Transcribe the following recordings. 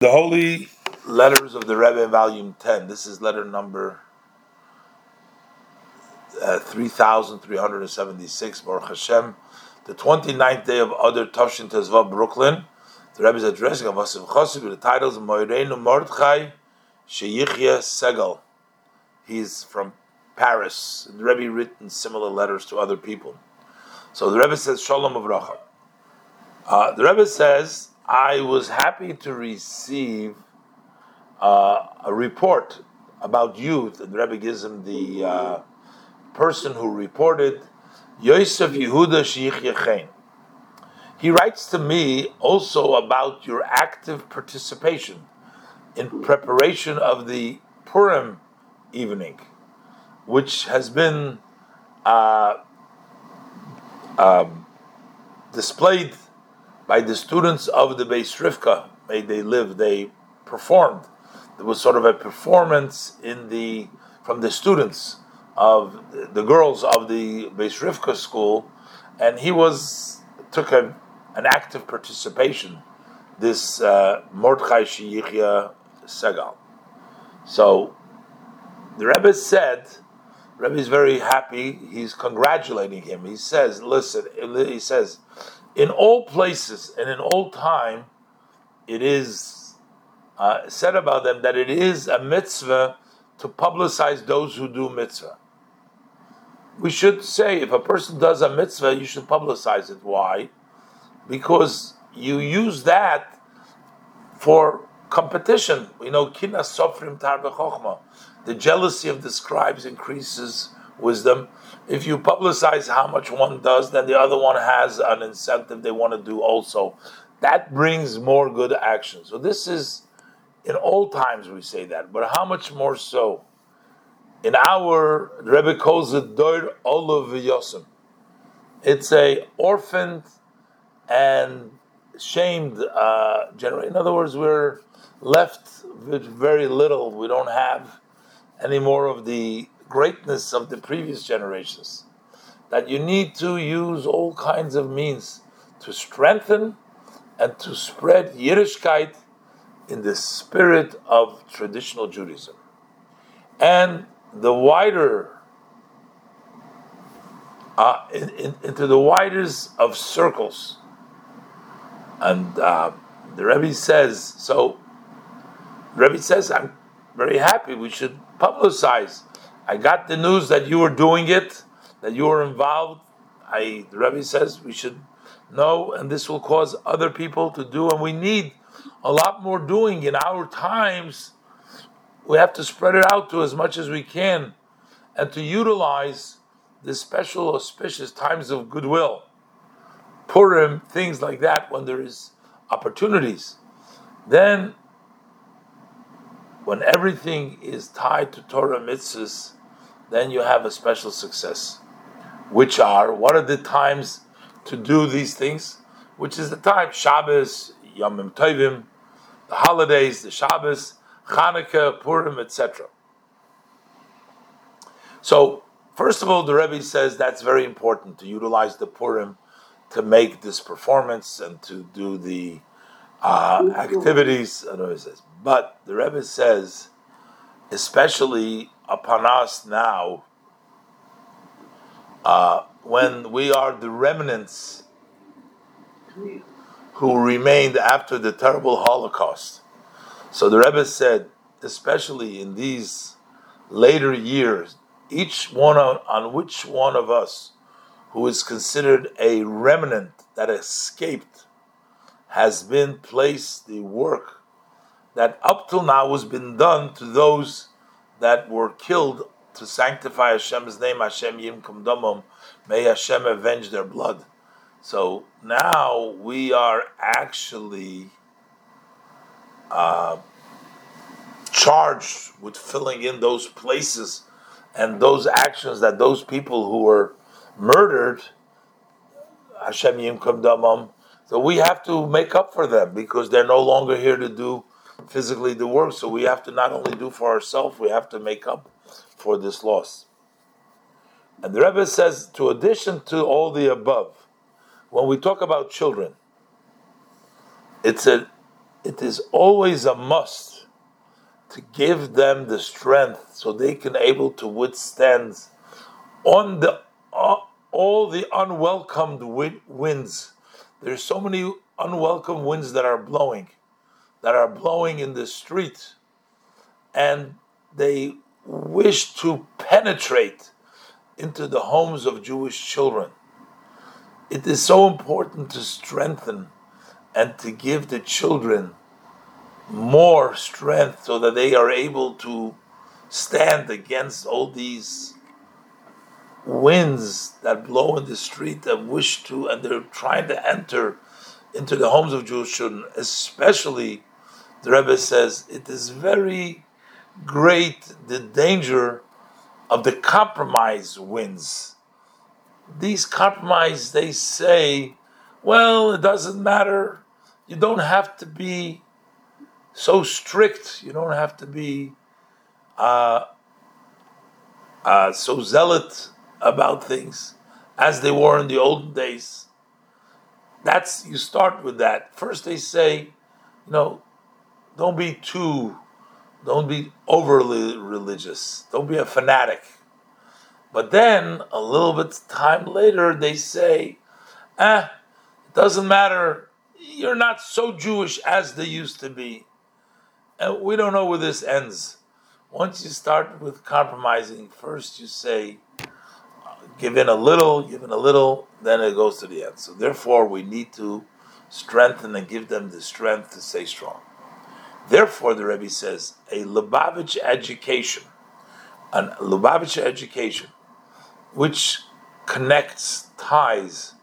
The Holy Letters of the Rebbe, Volume 10. This is letter number uh, 3376, Baruch Hashem. The 29th day of Adar Tavshin Tezvav, Brooklyn. The Rebbe is addressing of Vasim Chosim with the titles of Moireinu Mordechai Sheyichya Segal. He's from Paris. The Rebbe written similar letters to other people. So the Rebbe says, Shalom Avracha. Uh, the Rebbe says, I was happy to receive uh, a report about you. The Rebbe gives him the uh, person who reported Yosef Yehuda Sheikh. He writes to me also about your active participation in preparation of the Purim evening, which has been uh, um, displayed by the students of the Beis Rivka. May they live. They performed. There was sort of a performance in the from the students of the girls of the Beis Rivka school, and he was took a, an active participation. This uh, Mordechai Sheyichya Segal. So the Rebbe said, Rebbe is very happy. He's congratulating him. He says, "Listen," he says, in all places and in all time, it is uh, said about them that it is a mitzvah to publicize those who do mitzvah. We should say if a person does a mitzvah, you should publicize it. Why? Because you use that for competition. You know, kina sofrim tar The jealousy of the scribes increases wisdom. If you publicize how much one does, then the other one has an incentive they want to do also. That brings more good action. So this is in old times we say that, but how much more so? In our Rebbe calls it Dor Olav Yosim. It's a orphaned and shamed uh, generation. In other words, we're left with very little. We don't have any more of the greatness of the previous generations. That you need to use all kinds of means to strengthen and to spread Yiddishkeit in the spirit of traditional Judaism. And the wider, uh, in, in, into the widest of circles. And uh, the Rebbe says, so the Rebbe says, I'm very happy we should publicize I got the news that you were doing it, that you were involved. I, the Rebbe says we should know, and this will cause other people to do, and we need a lot more doing in our times. We have to spread it out to as much as we can, and to utilize the special auspicious times of goodwill, Purim, things like that, when there is opportunities. Then, when everything is tied to Torah mitzvahs, then you have a special success. Which are, what are the times to do these things? Which is the time, Shabbos, Yom Tovim, the holidays, the Shabbos, Hanukkah, Purim, etc. So, first of all, the Rebbe says that's very important to utilize the Purim to make this performance and to do the uh, activities. But the Rebbe says, especially upon us now uh, when we are the remnants who remained after the terrible Holocaust. So the Rebbe said, especially in these later years, each one on, on which one of us who is considered a remnant that escaped has been placed the work that up till now has been done to those that were killed to sanctify Hashem's name, Hashem Yimkum Domum, may Hashem avenge their blood. So now we are actually uh, charged with filling in those places and those actions that those people who were murdered, Hashem Yimkum Domum, so we have to make up for them because they're no longer here to do physically the work. So we have to not only do for ourselves, we have to make up for this loss. And the Rebbe says, to addition to all the above, when we talk about children, it's a it is always a must to give them the strength so they can able to withstand on the uh, all the unwelcomed winds. There's so many unwelcome winds that are blowing, that are blowing in the street, and they wish to penetrate into the homes of Jewish children. It is so important to strengthen and to give the children more strength so that they are able to stand against all these winds that blow in the street that wish to, and they're trying to enter into the homes of Jewish children, especially, the Rebbe says, it is very great the danger of the compromise winds. These compromise, they say, well, it doesn't matter. You don't have to be so strict. You don't have to be uh, uh, so zealot about things as they were in the olden days. That's you start with that. First, they say, you know, don't be too, don't be overly religious. Don't be a fanatic. But then a little bit time later, they say, ah, it doesn't matter. You're not so Jewish as they used to be. And we don't know where this ends. Once you start with compromising, first you say, give in a little, give in a little, then it goes to the end. So therefore, we need to strengthen and give them the strength to stay strong. Therefore, the Rebbe says, a Lubavitch education, an Lubavitch education, which connects, ties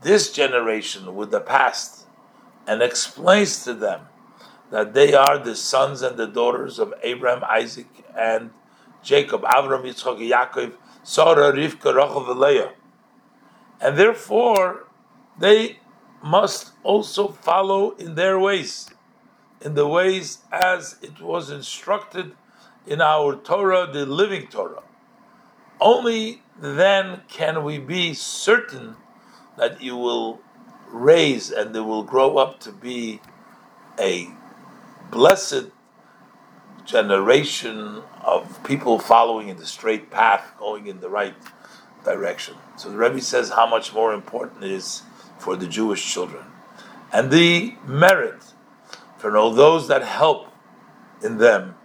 this generation with the past, and explains to them that they are the sons and the daughters of Abraham, Isaac, and Jacob, Avram, Yitzchak, Yaakov, Sarah, Rivka, Rachel, Leah. And therefore, they must also follow in their ways, in the ways as it was instructed in our Torah, the living Torah. Only then can we be certain that you will raise and they will grow up to be a blessed generation of people following in the straight path, going in the right direction. So the Rebbe says how much more important it is for the Jewish children. And the merit for all those that help in them,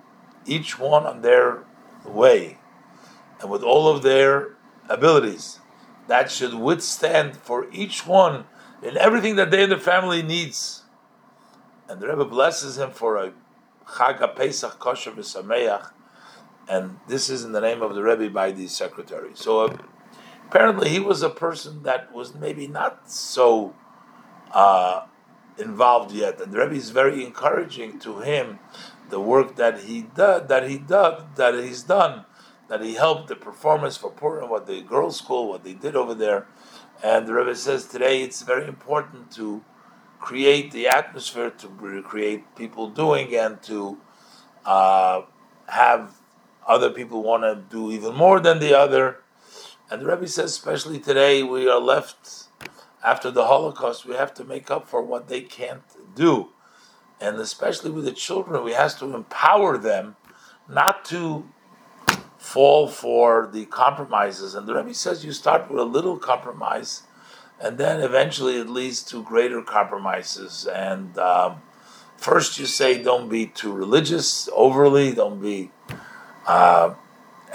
each one on their way, and with all of their abilities, that should withstand for each one in everything that they and their family needs and the Rebbe blesses him for a Chag Pesach kosher v'sameach, and this is in the name of the Rebbe by the secretary. So uh, apparently he was a person that was maybe not so uh, involved yet, and the Rebbe is very encouraging to him the work that he did, that he did, that he's done, that he helped the performance for Purim, what the girls' school, what they did over there, and the Rebbe says today it's very important to create the atmosphere to create people doing and to uh, have other people want to do even more than the other. And the Rebbe says, especially today, we are left after the Holocaust, we have to make up for what they can't do. And especially with the children, we have to empower them not to fall for the compromises. And the Rebbe says you start with a little compromise and then eventually it leads to greater compromises. And um, first, you say, don't be too religious, overly, don't be uh,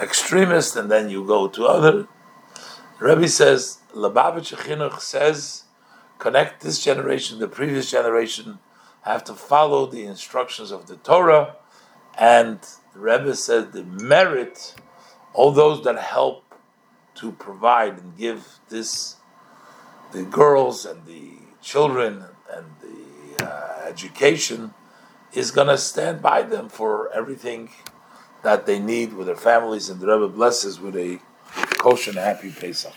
extremist, and then you go to other. Rebbe says, Lubavitch Chinuch says, connect this generation, the previous generation, have to follow the instructions of the Torah, and the Rebbe said the merit, all those that help to provide and give this the girls and the children and the uh, education is going to stand by them for everything that they need with their families, and the Rebbe blesses with a kosher and happy Pesach.